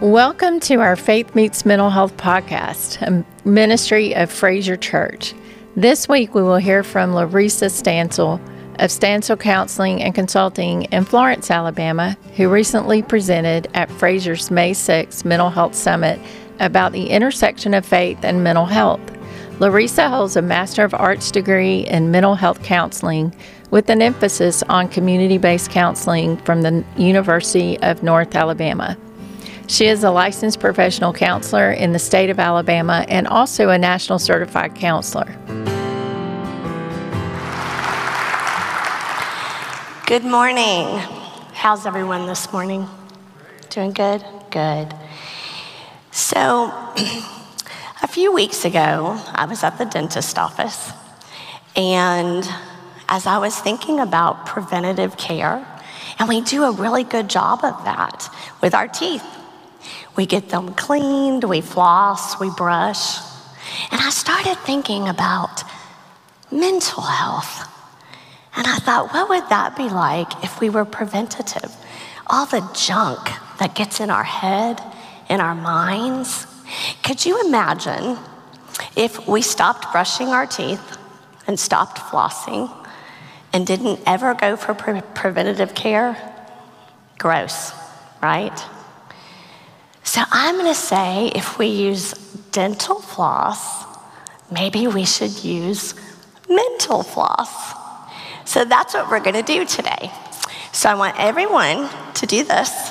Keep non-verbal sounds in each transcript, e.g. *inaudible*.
Welcome to our Faith Meets Mental Health podcast, a ministry of Frazer Church. This week we will hear from Loresa Stansell of Stansell Counseling and Consulting in Florence, Alabama, who recently presented at Frazer's May 6 Mental Health Summit about the intersection of faith and mental health. Loresa holds a Master of Arts degree in mental health counseling with an emphasis on community based counseling from the University of North Alabama. She is a licensed professional counselor in the state of Alabama and also a national certified counselor. Good morning. How's everyone this morning? Doing good? Good. So, *clears throat* a few weeks ago, I was at the dentist office, and as I was thinking about preventative care, and we do a really good job of that with our teeth. We get them cleaned, we floss, we brush. And I started thinking about mental health. And I thought, what would that be like if we were preventative? All the junk that gets in our head, in our minds. Could you imagine if we stopped brushing our teeth and stopped flossing and didn't ever go for pre- preventative care? Gross, right? So I'm going to say if we use dental floss, maybe we should use mental floss. So that's what we're going to do today. So I want everyone to do this.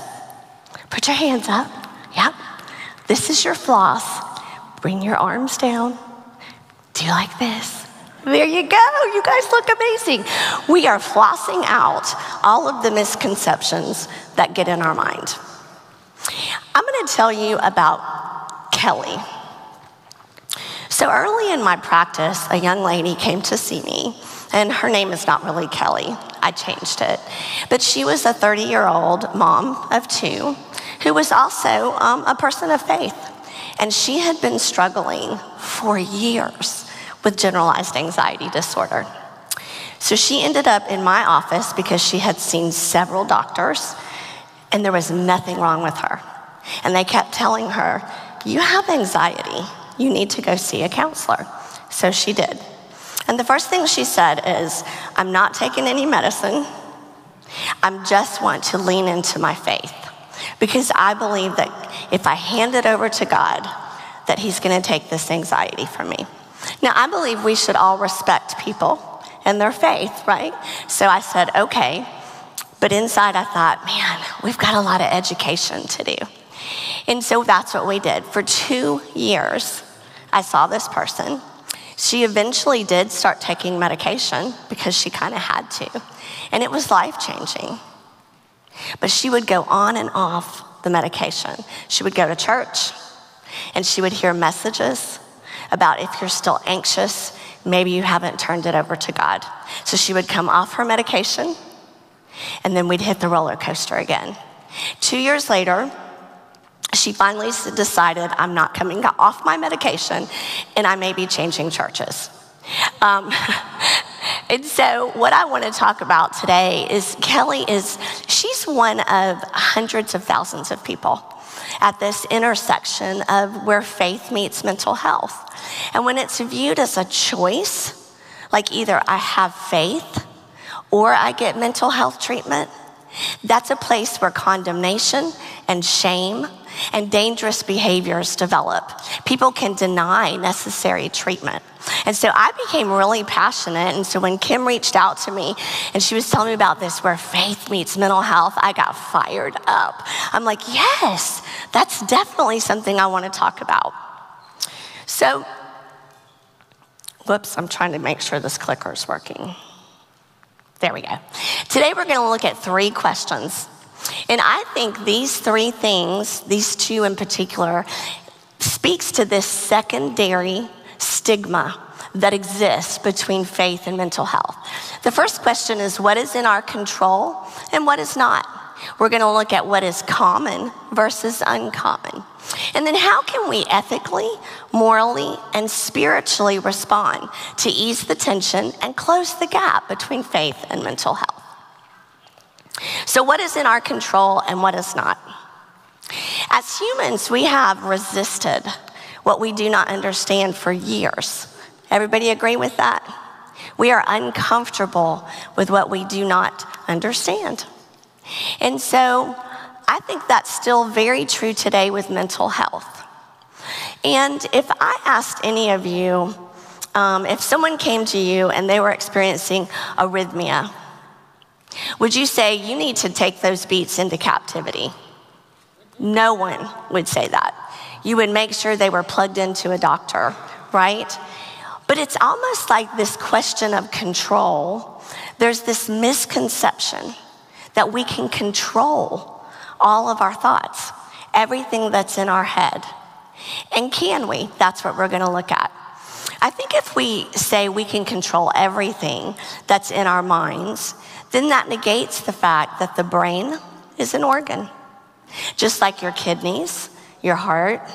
Put your hands up. Yep. This is your floss. Bring your arms down. Do like this. There you go. You guys look amazing. We are flossing out all of the misconceptions that get in our mind. I'm going to tell you about Kelly. So early in my practice, a young lady came to see me, and her name is not really Kelly. I changed it. But she was a 30 year old mom of two who was also um, a person of faith. And she had been struggling for years with generalized anxiety disorder. So she ended up in my office because she had seen several doctors, and there was nothing wrong with her. And they kept telling her, You have anxiety. You need to go see a counselor. So she did. And the first thing she said is, I'm not taking any medicine. I just want to lean into my faith because I believe that if I hand it over to God, that He's going to take this anxiety from me. Now, I believe we should all respect people and their faith, right? So I said, okay. But inside, I thought, man, we've got a lot of education to do. And so that's what we did. For two years, I saw this person. She eventually did start taking medication because she kind of had to, and it was life changing. But she would go on and off the medication. She would go to church and she would hear messages about if you're still anxious, maybe you haven't turned it over to God. So she would come off her medication and then we'd hit the roller coaster again. Two years later, she finally decided I'm not coming off my medication and I may be changing churches. Um, *laughs* and so, what I want to talk about today is Kelly is, she's one of hundreds of thousands of people at this intersection of where faith meets mental health. And when it's viewed as a choice, like either I have faith or I get mental health treatment, that's a place where condemnation and shame and dangerous behaviors develop. People can deny necessary treatment. And so I became really passionate. And so when Kim reached out to me and she was telling me about this, where faith meets mental health, I got fired up. I'm like, yes, that's definitely something I want to talk about. So, whoops, I'm trying to make sure this clicker is working. There we go. Today we're going to look at three questions and I think these three things, these two in particular, speaks to this secondary stigma that exists between faith and mental health. The first question is what is in our control and what is not? We're going to look at what is common versus uncommon. And then how can we ethically, morally, and spiritually respond to ease the tension and close the gap between faith and mental health? So, what is in our control and what is not? As humans, we have resisted what we do not understand for years. Everybody agree with that? We are uncomfortable with what we do not understand. And so I think that's still very true today with mental health. And if I asked any of you, um, if someone came to you and they were experiencing arrhythmia, would you say you need to take those beats into captivity? No one would say that. You would make sure they were plugged into a doctor, right? But it's almost like this question of control. There's this misconception that we can control all of our thoughts, everything that's in our head. And can we? That's what we're going to look at. I think if we say we can control everything that's in our minds, then that negates the fact that the brain is an organ, just like your kidneys, your heart.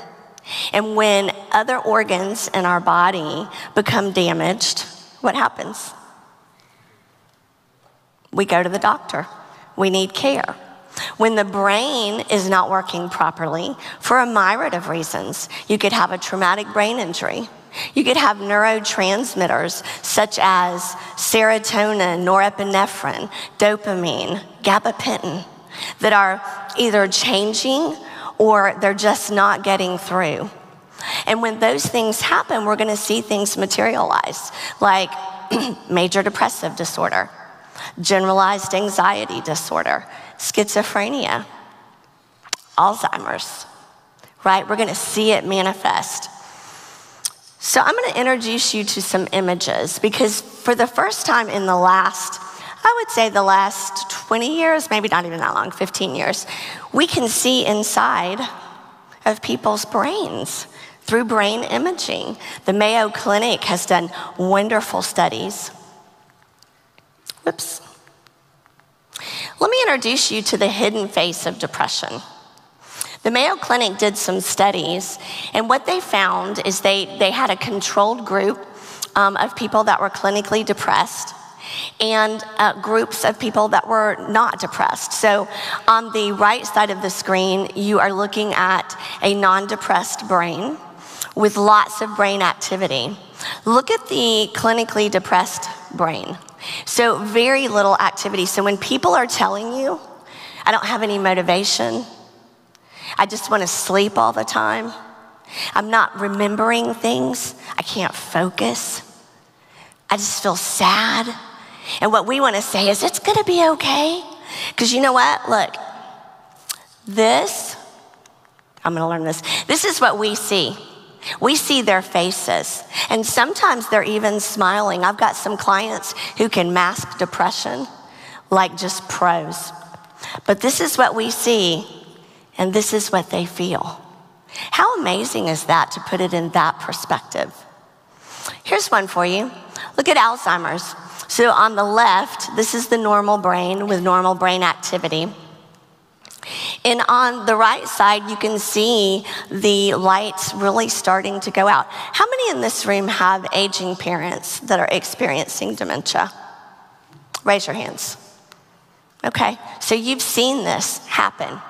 And when other organs in our body become damaged, what happens? We go to the doctor. We need care. When the brain is not working properly, for a myriad of reasons, you could have a traumatic brain injury. You could have neurotransmitters such as serotonin, norepinephrine, dopamine, gabapentin that are either changing or they're just not getting through. And when those things happen, we're going to see things materialize like *clears throat* major depressive disorder, generalized anxiety disorder, schizophrenia, Alzheimer's, right? We're to see it manifest. So I'm to introduce you to some images because for the first time in the last, I would say the last 20 years, maybe not even that long, 15 years, we can see inside of people's brains through brain imaging. The Mayo Clinic has done wonderful studies. Whoops. Let me introduce you to the hidden face of depression. The Mayo Clinic did some studies, and what they found is they, they had a controlled group um, of people that were clinically depressed and uh, groups of people that were not depressed. So, on the right side of the screen, you are looking at a non depressed brain with lots of brain activity. Look at the clinically depressed brain. So, very little activity. So, when people are telling you, I don't have any motivation, I just want to sleep all the time, I'm not remembering things, I can't focus, I just feel sad. And what we want to say is, it's going to be okay. Because you know what? Look, this, I'm going to learn this. This is what we see. We see their faces, and sometimes they're even smiling. I've got some clients who can mask depression like just pros. But this is what we see, and this is what they feel. How amazing is that to put it in that perspective? Here's one for you. Look at Alzheimer's. So, on the left, this is the normal brain with normal brain activity. And on the right side, you can see the lights really starting to go out. How many in this room have aging parents that are experiencing dementia? Raise your hands. Okay, so you've seen this happen.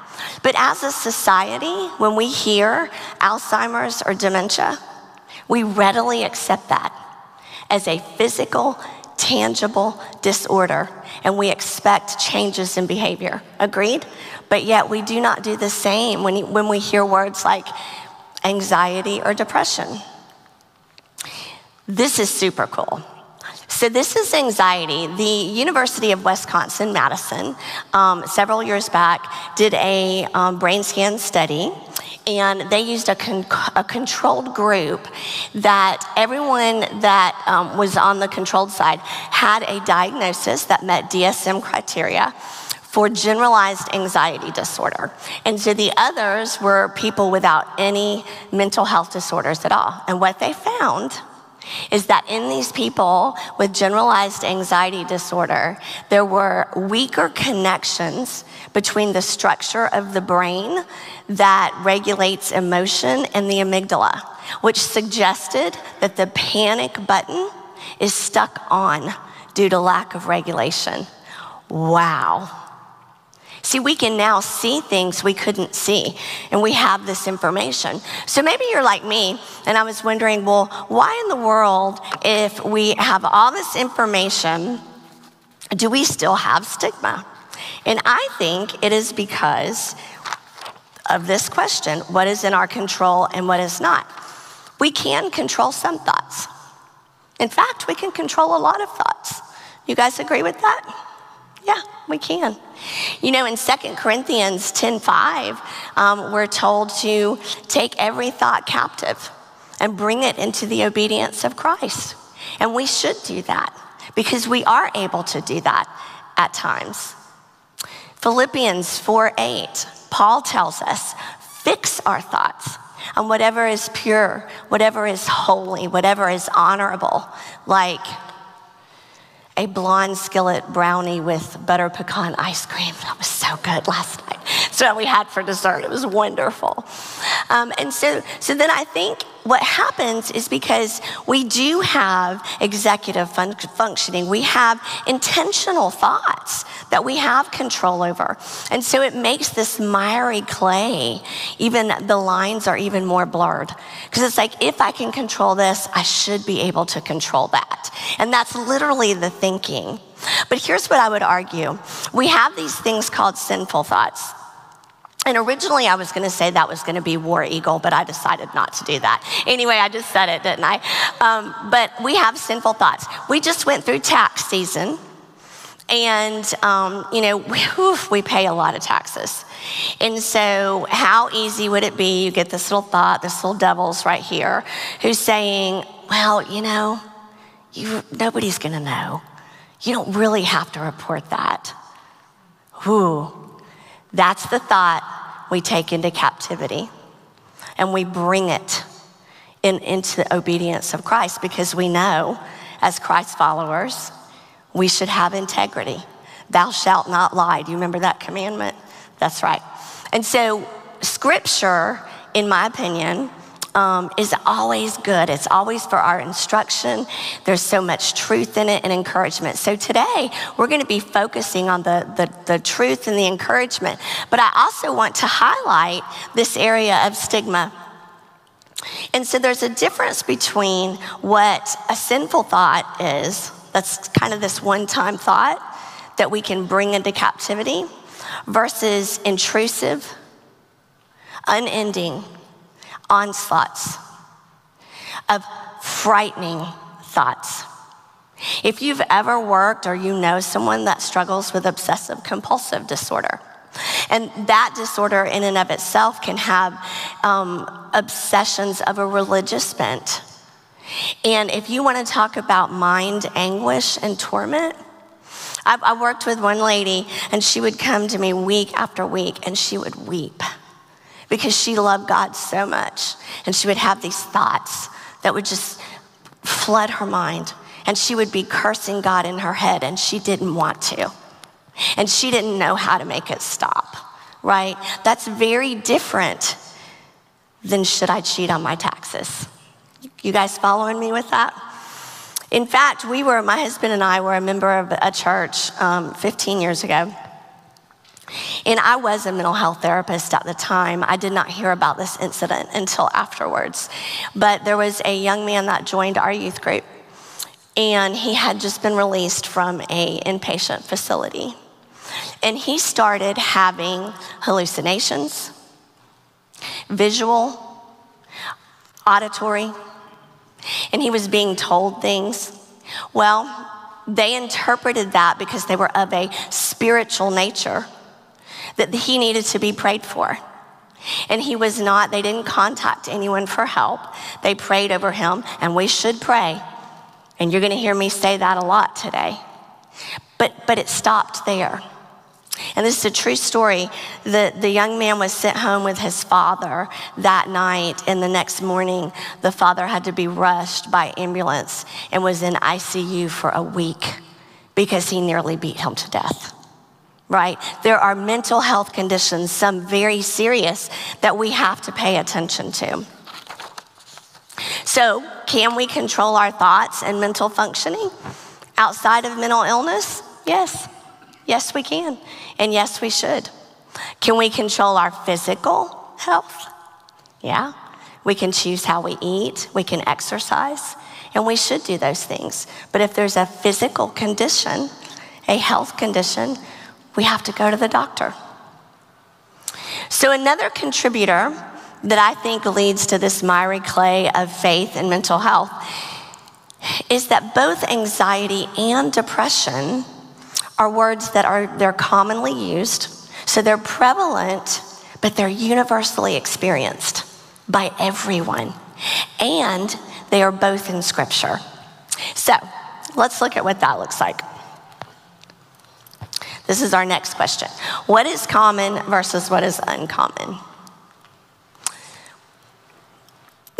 But as a society, when we hear Alzheimer's or dementia, we readily accept that as a physical, tangible disorder, and we expect changes in behavior. Agreed? But yet we do not do the same when, when we hear words like anxiety or depression. This is super cool. So, this is anxiety. The University of Wisconsin Madison, um, several years back, did a um, brain scan study and they used a, con- a, controlled group that everyone that um, was on the controlled side had a diagnosis that met DSM criteria for generalized anxiety disorder. And so the others were people without any mental health disorders at all. And what they found is that in these people with generalized anxiety disorder, there were weaker connections between the structure of the brain that regulates emotion and the amygdala, which suggested that the panic button is stuck on due to lack of regulation. Wow. See, we can now see things we couldn't see, and we have this information. So maybe you're like me, and I was wondering, well, why in the world, if we have all this information, do we still have stigma? And I think it is because of this question what is in our control and what is not? We can control some thoughts. In fact, we can control a lot of thoughts. You guys agree with that? Yeah, we can. You know, in 2 Corinthians 10 5, um, we're told to take every thought captive and bring it into the obedience of Christ. And we should do that because we are able to do that at times. Philippians 4 8, Paul tells us, fix our thoughts on whatever is pure, whatever is holy, whatever is honorable, like a blonde skillet brownie with butter pecan ice cream. That was so good last night. So we had for dessert. It was wonderful. Um, and so, so then I think what happens is because we do have executive fun- functioning, we have intentional thoughts that we have control over. And so it makes this miry clay, even the lines are even more blurred. Because it's like, if I can control this, I should be able to control that. And that's literally the thinking. But here's what I would argue we have these things called sinful thoughts. And originally, I was going to say that was going to be War Eagle, but I decided not to do that. Anyway, I just said it, didn't I? Um, but we have sinful thoughts. We just went through tax season, and um, you know, *laughs* we, oof, we pay a lot of taxes. And so, how easy would it be? You get this little thought, this little devil's right here, who's saying, "Well, you know, you, nobody's going to know. You don't really have to report that." Ooh. That's the thought we take into captivity and we bring it in, into the obedience of Christ because we know as Christ followers, we should have integrity. Thou shalt not lie. Do you remember that commandment? That's right. And so, scripture, in my opinion, um, is always good. It's always for our instruction. There's so much truth in it and encouragement. So today, we're going to be focusing on the, the, the truth and the encouragement. But I also want to highlight this area of stigma. And so there's a difference between what a sinful thought is, that's kind of this one time thought that we can bring into captivity, versus intrusive, unending, onslaughts of frightening thoughts. If you've ever worked or you know someone that struggles with obsessive compulsive disorder, and that disorder in and of itself can have um, obsessions of a religious bent. And if you want to talk about mind anguish and torment, I, I worked with one lady and she would come to me week after week and she would weep because she loved God so much. And she would have these thoughts that would just flood her mind. And she would be cursing God in her head, and she didn't want to. And she didn't know how to make it stop, right? That's very different than should I cheat on my taxes? You guys following me with that? In fact, we were, my husband and I were a member of a church um, 15 years ago. And I was a mental health therapist at the time. I did not hear about this incident until afterwards. But there was a young man that joined our youth group, and he had just been released from a inpatient facility. And he started having hallucinations, visual, auditory, and he was being told things. Well, they interpreted that because they were of a spiritual nature that he needed to be prayed for. And he was not, they didn't contact anyone for help. They prayed over him, and we should pray. And you're going to hear me say that a lot today. But, but it stopped there. And this is a true story. The, the young man was sent home with his father that night, and the next morning, the father had to be rushed by ambulance and was in ICU for a week because he nearly beat him to death right? There are mental health conditions, some very serious, that we have to pay attention to. So, can we control our thoughts and mental functioning outside of mental illness? Yes. Yes, we can. And yes, we should. Can we control our physical health? Yeah. We can choose how we eat, we can exercise, and we should do those things. But if there's a physical condition, a health condition, we have to go to the doctor. So, another contributor that I think leads to this miry clay of faith and mental health is that both anxiety and depression are words that are they're commonly used. So they're prevalent but they're universally experienced by everyone. And they are both in scripture. So let's look at what that looks like this is our next question what is common versus what is uncommon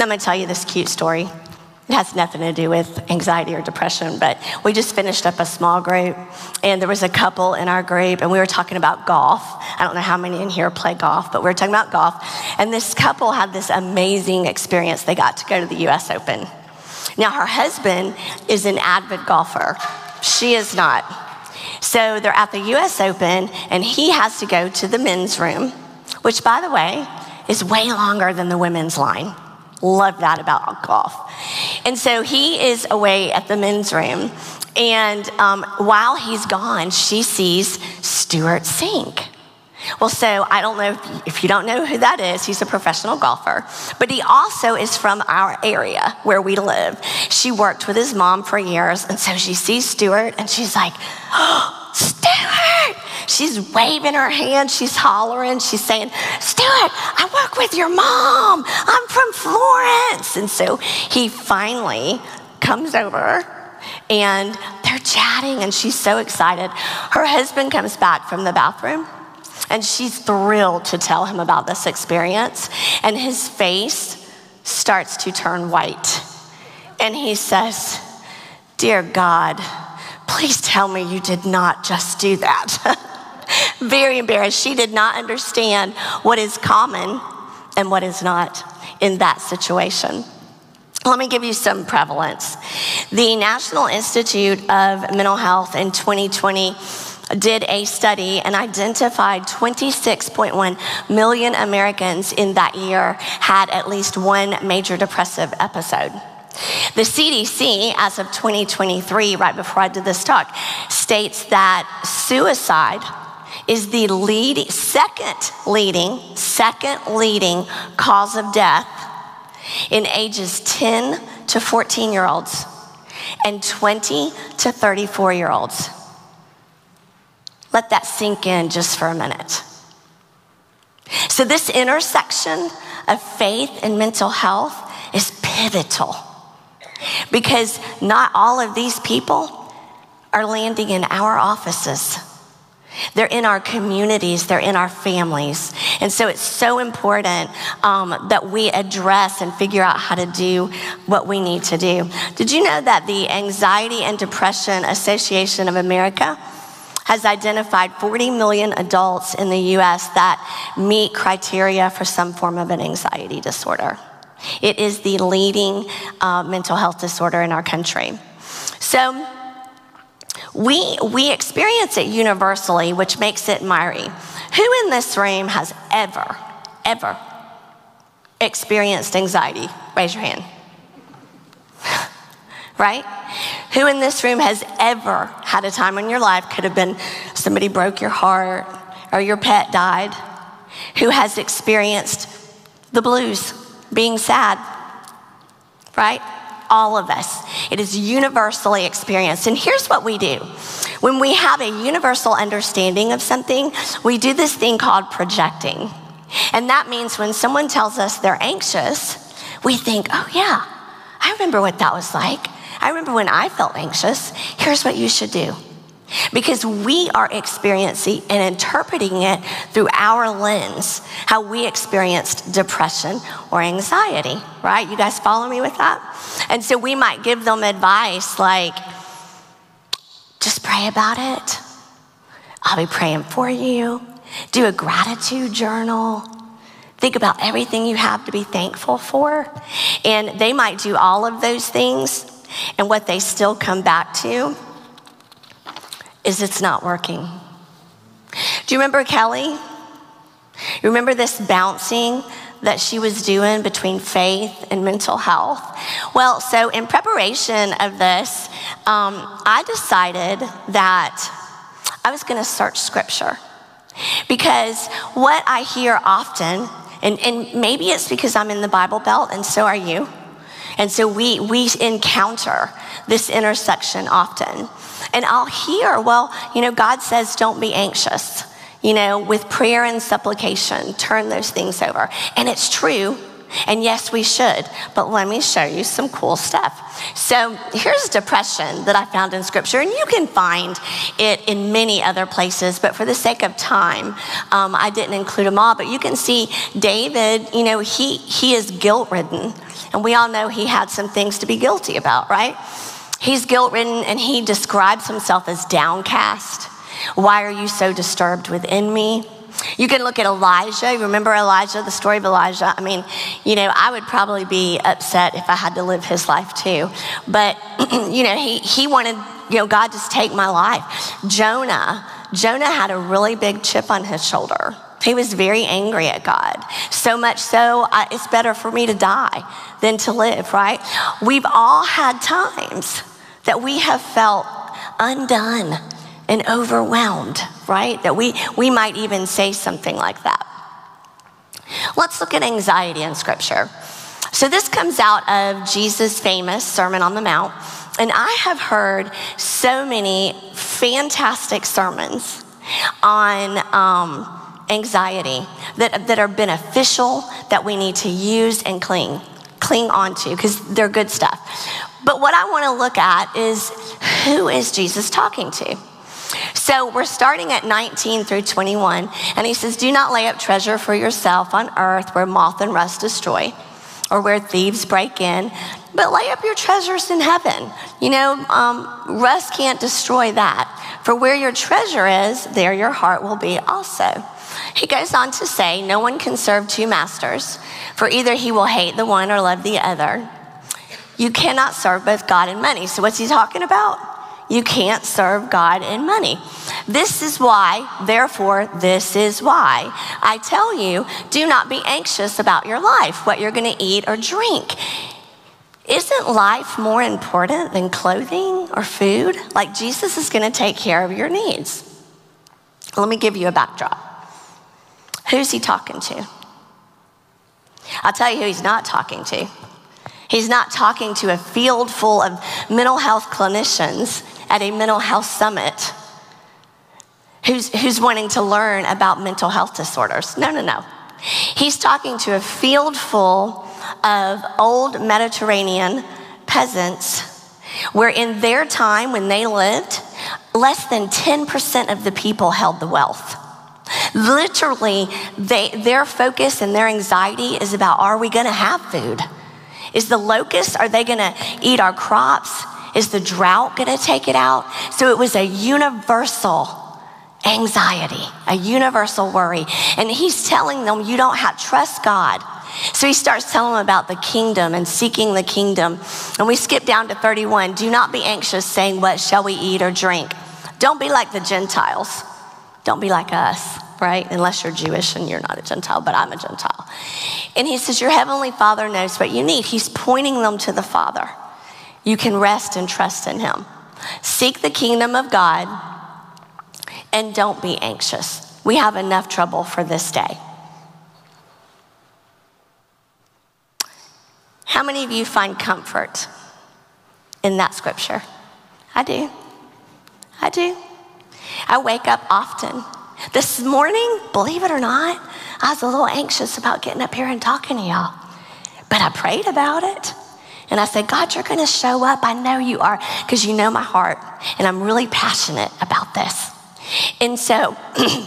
I'm going to tell you this cute story. It has nothing to do with anxiety or depression, but we just finished up a small group, and there was a couple in our group, and we were talking about golf. I don't know how many in here play golf, but we were talking about golf. And this couple had this amazing experience. They got to go to the US Open. Now, her husband is an avid golfer, she is not. So they're at the US Open, and he has to go to the men's room, which, by the way, is way longer than the women's line. Love that about golf. And so he is away at the men's room. And um, while he's gone, she sees Stewart Cink. Well, so I don't know if, if you don't know who that is, he's a professional golfer, but he also is from our area where we live. She worked with his mom for years, and so she sees Stewart and she's like, oh, *gasps* Stewart! She's waving her hand, she's hollering, she's saying, Stewart, I work with your mom. I'm from Florence. And so he finally comes over and they're chatting, and she's so excited. Her husband comes back from the bathroom. And she's thrilled to tell him about this experience. And his face starts to turn white. And he says, Dear God, please tell me you did not just do that. *laughs* Very embarrassed. She did not understand what is common and what is not in that situation. Let me give you some prevalence. The National Institute of Mental Health in 2020 did a study and identified 26.1 million Americans in that year had at least one major depressive episode. The CDC, as of 2023, right before I did this talk, states that suicide is the lead, second leading, second leading cause of death in ages 10 to 14 year olds and 20 to 34 year olds. Let that sink in just for a minute. So, this intersection of faith and mental health is pivotal because not all of these people are landing in our offices. They're in our communities, they're in our families. And so it's so important um, that we address and figure out how to do what we need to do. Did you know that the Anxiety and Depression Association of America? Has identified 40 million adults in the US that meet criteria for some form of an anxiety disorder. It is the leading uh, mental health disorder in our country. So, we, we experience it universally, which makes it miry. Who in this room has ever, ever experienced anxiety? Raise your hand. Right? Who in this room has ever had a time in your life, could have been somebody broke your heart or your pet died, who has experienced the blues, being sad, right? All of us. It is universally experienced. And here's what we do when we have a universal understanding of something, we do this thing called projecting. And that means when someone tells us they're anxious, we think, oh, yeah, I remember what that was like. I remember when I felt anxious. Here's what you should do because we are experiencing and interpreting it through our lens, how we experienced depression or anxiety, right? You guys follow me with that? And so we might give them advice like, just pray about it. I'll be praying for you. Do a gratitude journal. Think about everything you have to be thankful for. And they might do all of those things. And what they still come back to is it's not working. Do you remember Kelly? You Remember this bouncing that she was doing between faith and mental health? Well, so in preparation of this, um, I decided that I was going to search scripture because what I hear often, and, and maybe it's because I'm in the Bible Belt and so are you. And so we, we encounter this intersection often. And I'll hear, well, you know, God says, don't be anxious. You know, with prayer and supplication, turn those things over. And it's true. And yes, we should. But let me show you some cool stuff. So here's depression that I found in scripture. And you can find it in many other places. But for the sake of time, um, I didn't include them all. But you can see David, you know, he, he is guilt ridden. And we all know he had some things to be guilty about, right? He's guilt ridden and he describes himself as downcast. Why are you so disturbed within me? You can look at Elijah. You remember Elijah, the story of Elijah? I mean, you know, I would probably be upset if I had to live his life too. But, *clears throat* you know, he, he wanted, you know, God just take my life. Jonah, Jonah had a really big chip on his shoulder. He was very angry at God. So much so, I, it's better for me to die than to live, right? We've all had times that we have felt undone and overwhelmed, right? That we, we might even say something like that. Let's look at anxiety in scripture. So, this comes out of Jesus' famous Sermon on the Mount. And I have heard so many fantastic sermons on um, anxiety that, that are beneficial, that we need to use and cling, cling onto, because they're good stuff. But what I want to look at is who is Jesus talking to? So we're starting at 19 through 21, and he says, Do not lay up treasure for yourself on earth where moth and rust destroy, or where thieves break in, but lay up your treasures in heaven. You know, um, rust can't destroy that. For where your treasure is, there your heart will be also. He goes on to say, No one can serve two masters, for either he will hate the one or love the other. You cannot serve both God and money. So, what's he talking about? You can't serve God and money. This is why, therefore, this is why I tell you do not be anxious about your life, what you're going to eat or drink. Isn't life more important than clothing or food? Like Jesus is going to take care of your needs. Let me give you a backdrop. Who's he talking to? I'll tell you who he's not talking to. He's not talking to a field full of mental health clinicians at a mental health summit who's, who's wanting to learn about mental health disorders. No, no, no. He's talking to a field full of old Mediterranean peasants where in their time when they lived, less than 10% of the people held the wealth. Literally, they, their focus and their anxiety is about are we gonna have food? Is the locust, are they gonna eat our crops? Is the drought going to take it out? So it was a universal anxiety, a universal worry. And he's telling them, you don't have trust God. So he starts telling them about the kingdom and seeking the kingdom. And we skip down to 31. Do not be anxious, saying, What shall we eat or drink? Don't be like the Gentiles. Don't be like us, right? Unless you're Jewish and you're not a Gentile, but I'm a Gentile. And he says, Your heavenly Father knows what you need. He's pointing them to the Father you can rest and trust in Him. Seek the kingdom of God and don't be anxious. We have enough trouble for this day. How many of you find comfort in that scripture? I do. I do. I wake up often. This morning, believe it or not, I was a little anxious about getting up here and talking to y'all, but I prayed about it. And I said, God, you're going to show up. I know you are because you know my heart. And I'm really passionate about this. And so *clears throat*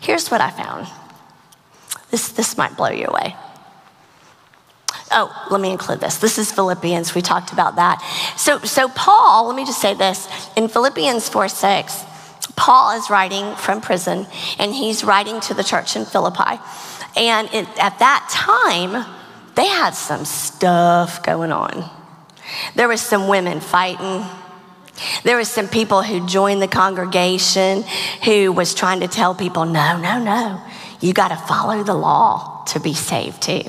here's what I found. This, this might blow you away. Oh, let me include this. This is Philippians. We talked about that. So, so Paul, let me just say this. In Philippians 4 6, Paul is writing from prison and he's writing to the church in Philippi. And it, at that time, they had some stuff going on. There was some women fighting, There were some people who joined the congregation who was trying to tell people, no, no, no, you got to follow the law to be saved too,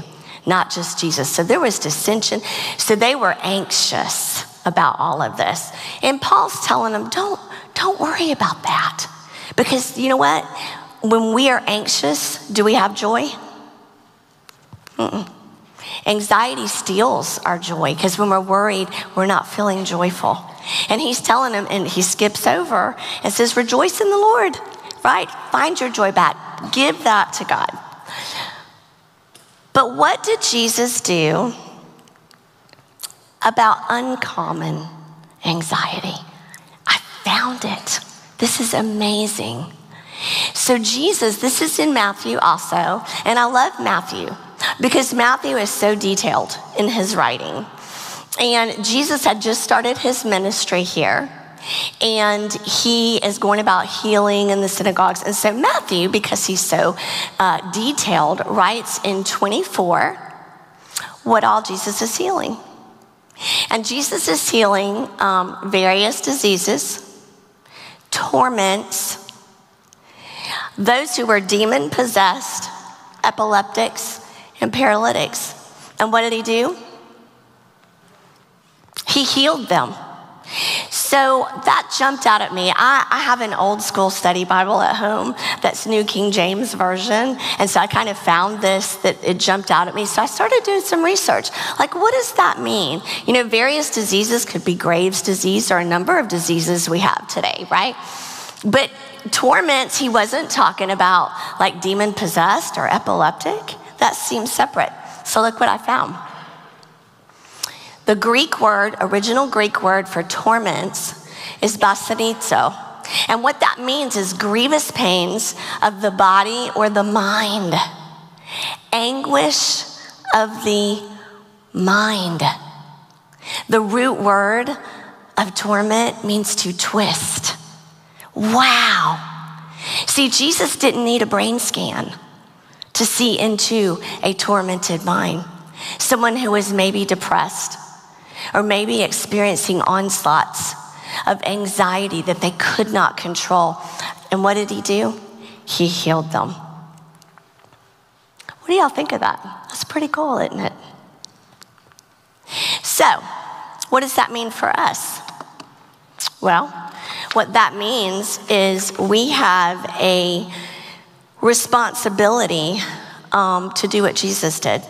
not just Jesus. So there was dissension. So they were anxious about all of this. And Paul's telling them, don't, don't worry about that. Because you know what? When we are anxious, do we have joy? Mm-mm. Anxiety steals our joy because when we're worried, we're not feeling joyful. And he's telling him, and he skips over and says, Rejoice in the Lord, right? Find your joy back. Give that to God. But what did Jesus do about uncommon anxiety? Found it. This is amazing. So, Jesus, this is in Matthew also, and I love Matthew because Matthew is so detailed in his writing. And Jesus had just started his ministry here. And he is going about healing in the synagogues. And so, Matthew, because he's so uh, detailed, writes in 24 what all Jesus is healing. And Jesus is healing um, various diseases, torments, those who were demon possessed, epileptics, and paralytics. And what did he do? He healed them. So that jumped out at me. I, I, have an old school study Bible at home that's New King James Version. And so I kind of found this that it jumped out at me. So I started doing some research. Like, what does that mean? You know, various diseases could be Graves' disease or a number of diseases we have today, right? But torments, he wasn't talking about like demon possessed or epileptic. That seems separate. So look what I found. The Greek word, original Greek word for torments, is basanizo. And what that means is grievous pains of the body or the mind, anguish of the mind. The root word of torment means to twist. Wow. See, Jesus didn't need a brain scan to see into a tormented mind. Someone who was maybe depressed or maybe experiencing onslaughts of anxiety that they could not control. And what did he do? He healed them. What do y'all think of that? That's pretty cool, isn't it? So, what does that mean for us? Well, what that means is we have a responsibility um, to do what Jesus did.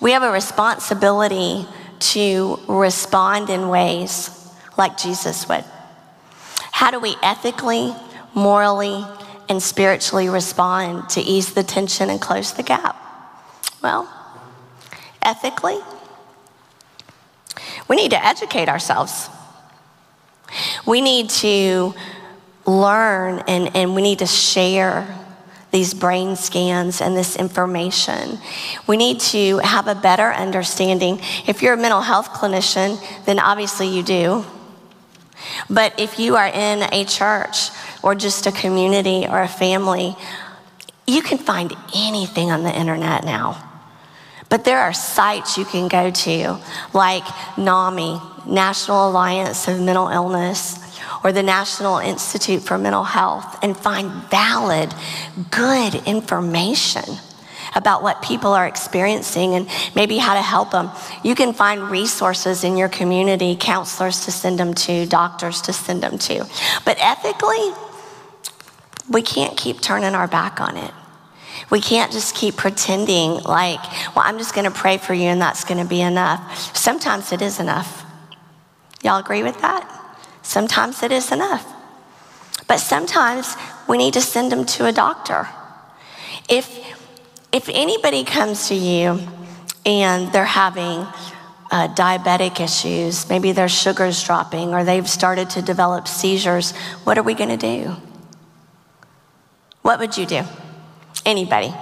We have a responsibility to respond in ways like Jesus would. How do we ethically, morally, and spiritually respond to ease the tension and close the gap? Well, ethically, we need to educate ourselves. We need to learn and, and we need to share these brain scans and this information. We need to have a better understanding. If you're a mental health clinician, then obviously you do. But if you are in a church or just a community or a family, you can find anything on the internet now. But there are sites you can go to, like NAMI, National Alliance of Mental Illness, or the National Institute for Mental Health and find valid, good information about what people are experiencing and maybe how to help them. You can find resources in your community, counselors to send them to, doctors to send them to. But ethically, we can't keep turning our back on it. We can't just keep pretending like, well, I'm just going to pray for you and that's going to be enough. Sometimes it is enough. Y'all agree with that? Sometimes it is enough. But sometimes we need to send them to a doctor. If, if anybody comes to you and they're having uh, diabetic issues, maybe their sugar's dropping or they've started to develop seizures, what are we going to do? What would you do? Anybody.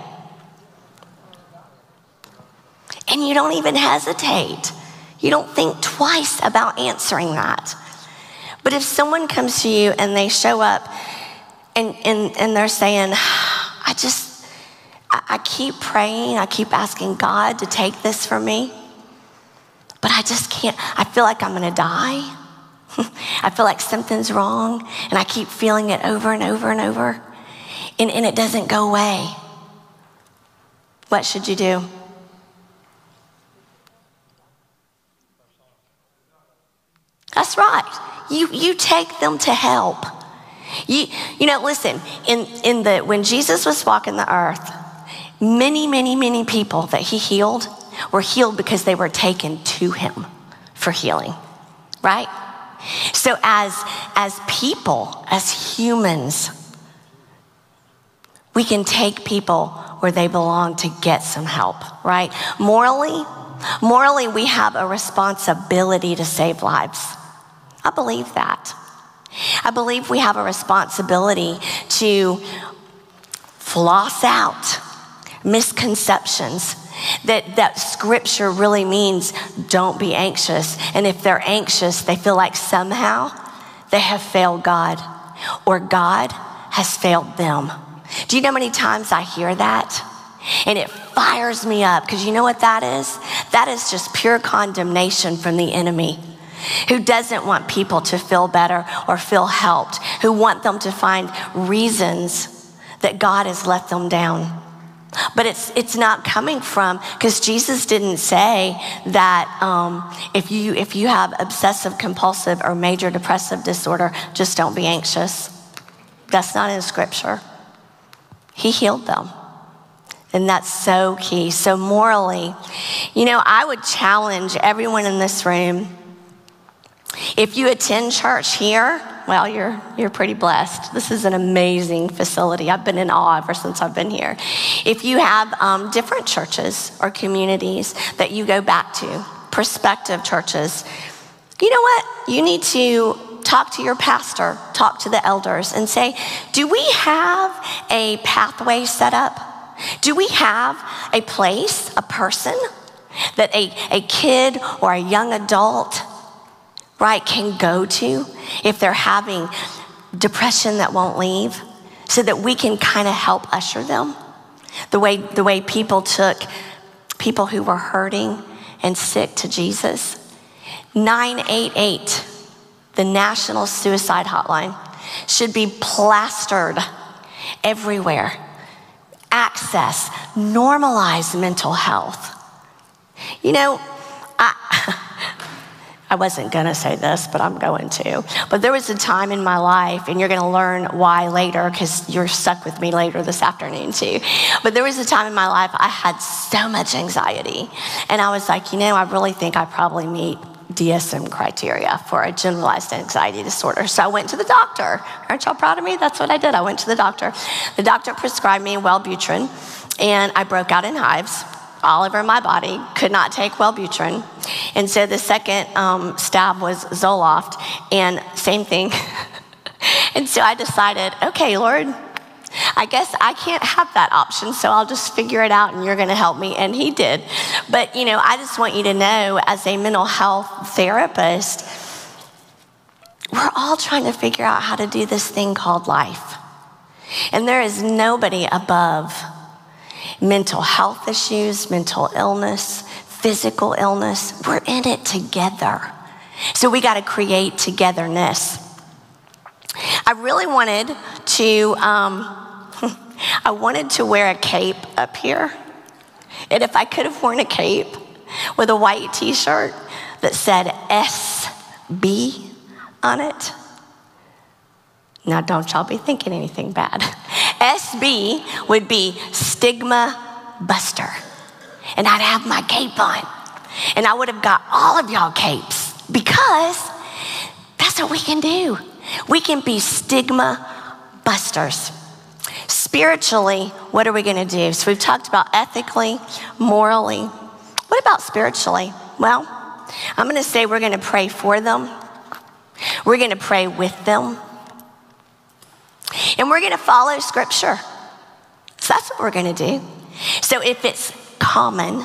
And you don't even hesitate. You don't think twice about answering that. But if someone comes to you and they show up and, and, and they're saying, I just, I, keep praying, I keep asking God to take this from me, but I just can't, I feel like I'm gonna die. *laughs* I feel like something's wrong and I keep feeling it over and over and over and, and it doesn't go away. What should you do? That's right. You, you take them to help. You, you know, listen, in, in the, when Jesus was walking the earth, many, many, many people that he healed were healed because they were taken to him for healing, right? So as, as people, as humans, we can take people where they belong to get some help, right? Morally, morally, we have a responsibility to save lives. I believe that. I believe we have a responsibility to floss out misconceptions that, that scripture really means don't be anxious. And if they're anxious, they feel like somehow they have failed God or God has failed them. Do you know how many times I hear that? And it fires me up because you know what that is? That is just pure condemnation from the enemy who doesn't want people to feel better or feel helped, who want them to find reasons that God has let them down. But it's, it's not coming from, because Jesus didn't say that um, if, you, if you have obsessive compulsive or major depressive disorder, just don't be anxious. That's not in scripture. He healed them. And that's so key. So, morally, you know, I would challenge everyone in this room if you attend church here, well, you're, you're pretty blessed. This is an amazing facility. I've been in awe ever since I've been here. If you have um, different churches or communities that you go back to, prospective churches, you know what? You need to talk to your pastor, talk to the elders, and say, Do we have a pathway set up? Do we have a place, a person that a, a kid or a young adult right, can go to if they're having depression that won't leave so that we can kind of help usher them. The way the way people took people who were hurting and sick to Jesus. 988 the national suicide hotline should be plastered everywhere. Access normalize mental health. You know I wasn't going to say this, but I'm going to. But there was a time in my life, and you're going to learn why later because you're stuck with me later this afternoon, too. But there was a time in my life I had so much anxiety. And I was like, you know, I really think I probably meet DSM criteria for a generalized anxiety disorder. So I went to the doctor. Aren't y'all proud of me? That's what I did. I went to the doctor. The doctor prescribed me Wellbutrin, and I broke out in hives all over my body, could not take Wellbutrin. And so the second um, stab was Zoloft, and same thing. *laughs* and so I decided, okay, Lord, I guess I can't have that option, so I'll just figure it out and you're going to help me. And he did. But, you know, I just want you to know as a mental health therapist, we're all trying to figure out how to do this thing called life. And there is nobody above mental health issues, mental illness, physical illness. We're in it together. So we got to create togetherness. I really wanted to, um, *laughs* I wanted to wear a cape up here. And if I could have worn a cape with a white t shirt that said SB on it, now don't y'all be thinking anything bad. *laughs* SB would be stigma buster. And I'd have my cape on. And I would have got all of y'all capes because that's what we can do. We can be stigma busters. Spiritually, what are we going to do? So we've talked about ethically, morally. What about spiritually? Well, I'm going to say we're going to pray for them. We're going to pray with them. And we're going to follow scripture. So that's what we're going to do. So if it's common,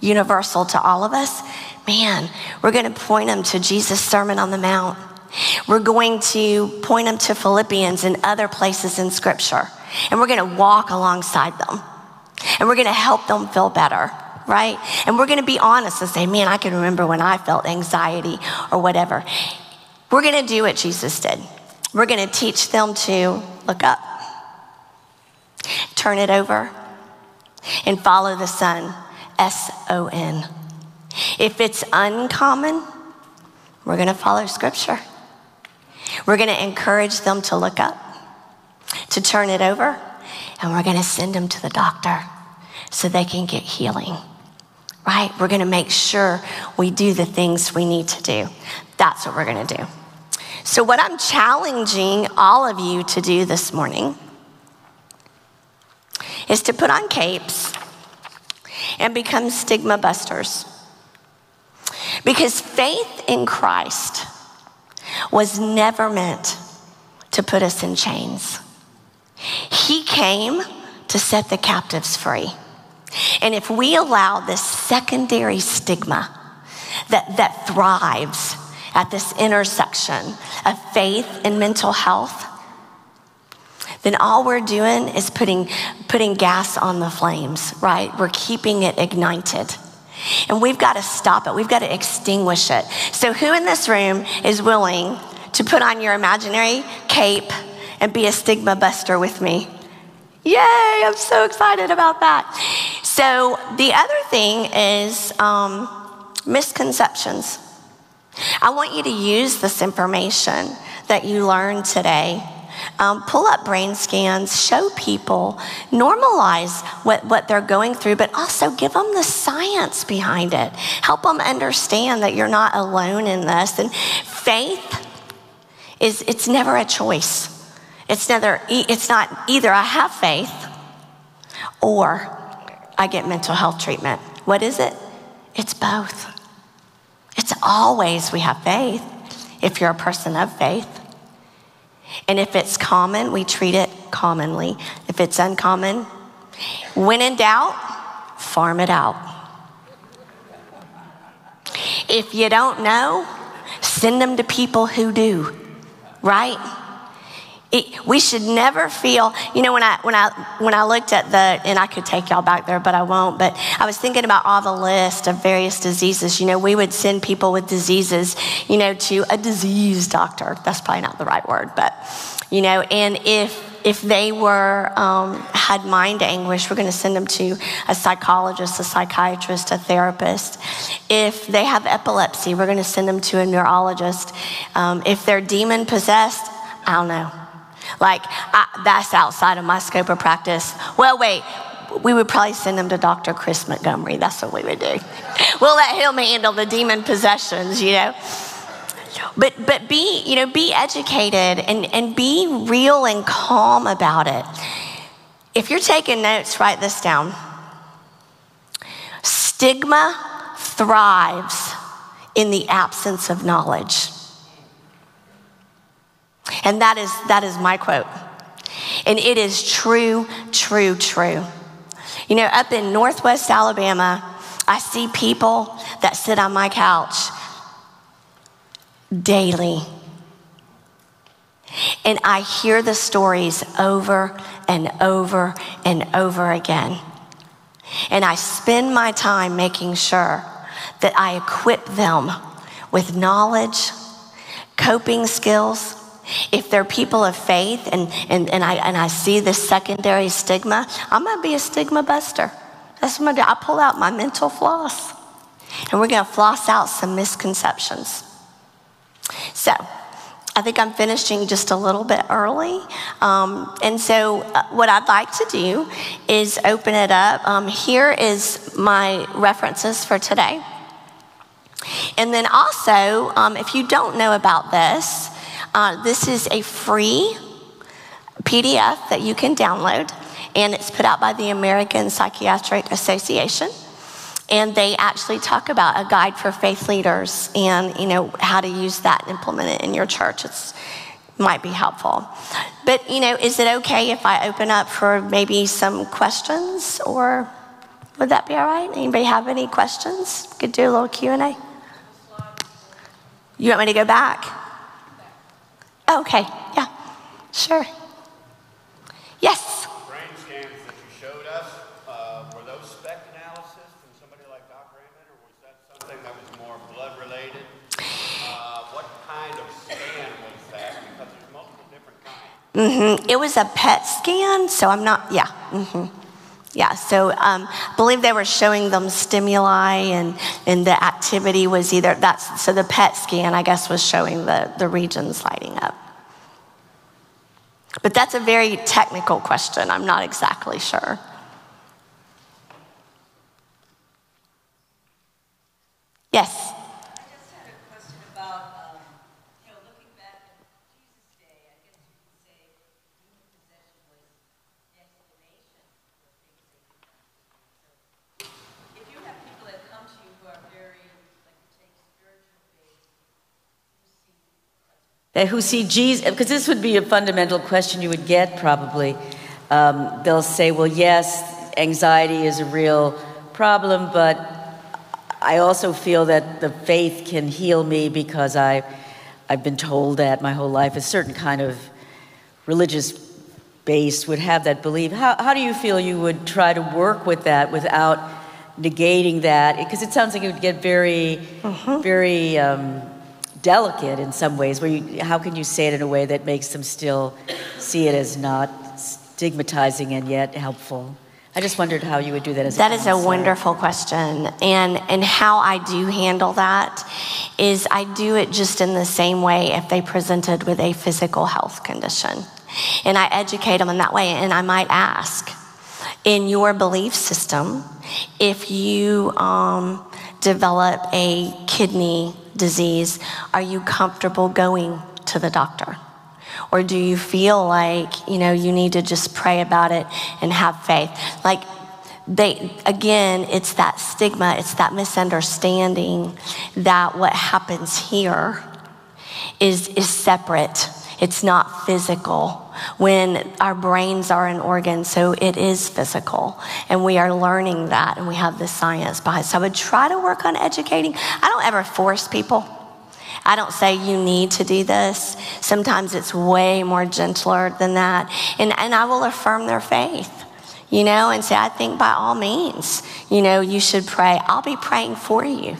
universal to all of us, man, we're going to point them to Jesus' Sermon on the Mount. We're going to point them to Philippians and other places in scripture. And we're going to walk alongside them. And we're going to help them feel better, right? And we're going to be honest and say, man, I can remember when I felt anxiety or whatever. We're going to do what Jesus did. We're going to teach them to look up, turn it over, and follow the sun, S O N. If it's uncommon, we're going to follow Scripture. We're going to encourage them to look up, to turn it over, and we're going to send them to the doctor so they can get healing. Right? We're going to make sure we do the things we need to do. That's what we're going to do. So, what I'm challenging all of you to do this morning is to put on capes and become stigma busters. Because faith in Christ was never meant to put us in chains. He came to set the captives free. And if we allow this secondary stigma that, that thrives at this intersection of faith and mental health, then all we're doing is putting, putting gas on the flames, right? We're keeping it ignited. And we've got to stop it. We've got to extinguish it. So, who in this room is willing to put on your imaginary cape and be a stigma buster with me? Yay, I'm so excited about that. So, the other thing is um, misconceptions. I want you to use this information that you learned today um, pull up brain scans, show people, normalize what, what they're going through, but also give them the science behind it. Help them understand that you're not alone in this. And faith is, it's never a choice. It's, neither, it's not either I have faith or I get mental health treatment. What is it? It's both. Always we have faith if you're a person of faith. And if it's common, we treat it commonly. If it's uncommon, when in doubt, farm it out. If you don't know, send them to people who do, right? It, we should never feel, you know, when I, when, I, when I looked at the, and I could take y'all back there, but I won't, but I was thinking about all the list of various diseases. You know, we would send people with diseases, you know, to a disease doctor. That's probably not the right word, but, you know, and if, if they were um, had mind anguish, we're going to send them to a psychologist, a psychiatrist, a therapist. If they have epilepsy, we're going to send them to a neurologist. Um, if they're demon possessed, I don't know. Like, I, that's outside of my scope of practice. Well, wait, we would probably send them to Dr. Chris Montgomery. That's what we would do. *laughs* We'll let him handle the demon possessions, you know. But, but be, you know, be educated and, and be real and calm about it. If you're taking notes, write this down. Stigma thrives in the absence of knowledge. And that is, that is my quote. And it is true, true, true. You know, up in Northwest Alabama, I see people that sit on my couch daily. And I hear the stories over and over and over again. And I spend my time making sure that I equip them with knowledge, coping skills, if they're people of faith and, and, and, I, and I see this secondary stigma, I'm going to be a stigma buster. That's what I'm going to do. I pull out my mental floss and we're going to floss out some misconceptions. So, I think I'm finishing just a little bit early. Um, and so, uh, what I'd like to do is open it up. Um, here is my references for today. And then also, um, if you don't know about this, uh, this is a free PDF that you can download, and it's put out by the American Psychiatric Association. And they actually talk about a guide for faith leaders and you know how to use that and implement it in your church. It's might be helpful. But you know, is it okay if I open up for maybe some questions or would that be all right? Anybody have any questions? Could do a little Q&A. You want me to go back? Okay, yeah, sure. Yes? Brain scans that you showed us, uh, were those SPECT analysis from somebody like Dr. Or was that something that was more blood related? Uh, what kind of scan was that? Because there's multiple different kinds. Mm-hmm. It was a PET scan, so I'm not, yeah. Mm-hmm. Yeah, so um, I believe they were showing them stimuli and, and the activity was either, that's, so the PET scan, I guess, was showing the, the regions lighting up. But that's a very technical question. I'm not exactly sure. Yes. Who see Jesus, because this would be a fundamental question you would get probably. Um, they'll say, well, yes, anxiety is a real problem, but I also feel that the faith can heal me because I, I've been told that my whole life a certain kind of religious base would have that belief. How, how do you feel you would try to work with that without negating that? Because it sounds like it would get very, uh-huh. very. Um, delicate in some ways where you, how can you say it in a way that makes them still see it as not stigmatizing and yet helpful? I just wondered how you would do that as that a is a wonderful question. And and how i do handle that is i do it just in the same way if they presented with a physical health condition. And i educate them in that way. And i might ask in your belief system if you um, develop a kidney disease, are you comfortable going to the doctor? Or do you feel like, you know, you need to just pray about it and have faith? Like, they, again, it's that stigma, it's that misunderstanding that what happens here is, is separate. It's not physical when our brains are an organ, so it is physical. And we are learning that, and we have the science behind. So I would try to work on educating. I don't ever force people. I don't say you need to do this. Sometimes it's way more gentler than that. And, and I will affirm their faith, you know, and say, I think by all means, you know, you should pray. I'll be praying for you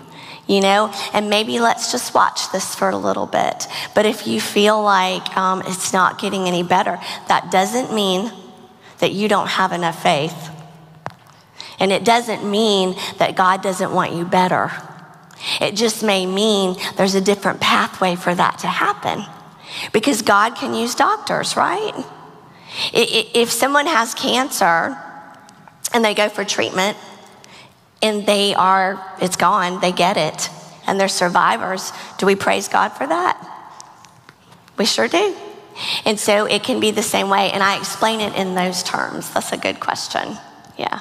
you know, and maybe let's just watch this for a little bit. But if you feel like um, it's not getting any better, that doesn't mean that you don't have enough faith. And it doesn't mean that God doesn't want you better. It just may mean there's a different pathway for that to happen. Because God can use doctors, right? If someone has cancer and they go for treatment, and they are, it's gone, they get it, and they're survivors. Do we praise God for that? We sure do. And so it can be the same way, and I explain it in those terms. That's a good question. Yeah.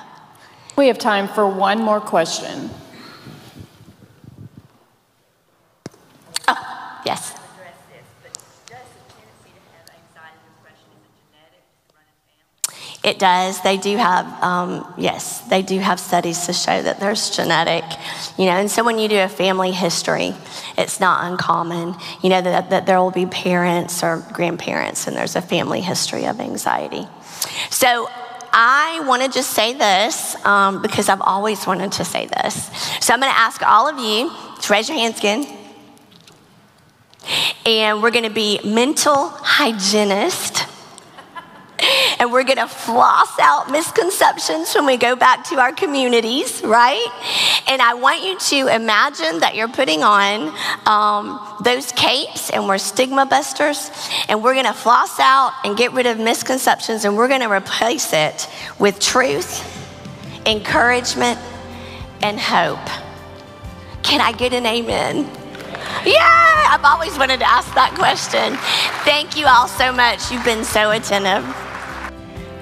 We have time for one more question. Oh, yes. It does. They do have, um, yes, they do have studies to show that there's genetic, you know. And so when you do a family history, it's not uncommon, you know, that, that there will be parents or grandparents and there's a family history of anxiety. So I want to just say this um, because I've always wanted to say this. So I'm going to ask all of you to raise your hands again. And we're going to be mental hygienists and we're going to floss out misconceptions when we go back to our communities, right? And I want you to imagine that you're putting on um, those capes and we're stigma busters, and we're going to floss out and get rid of misconceptions, and we're going to replace it with truth, encouragement, and hope. Can I get an amen? Yeah, I've always wanted to ask that question. Thank you all so much. You've been so attentive.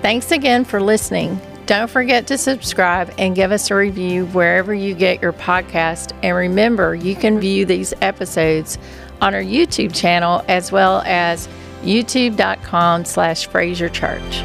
Thanks again for listening. Don't forget to subscribe and give us a review wherever you get your podcast. And remember, you can view these episodes on our YouTube channel as well as youtube.com slash Frazer Church.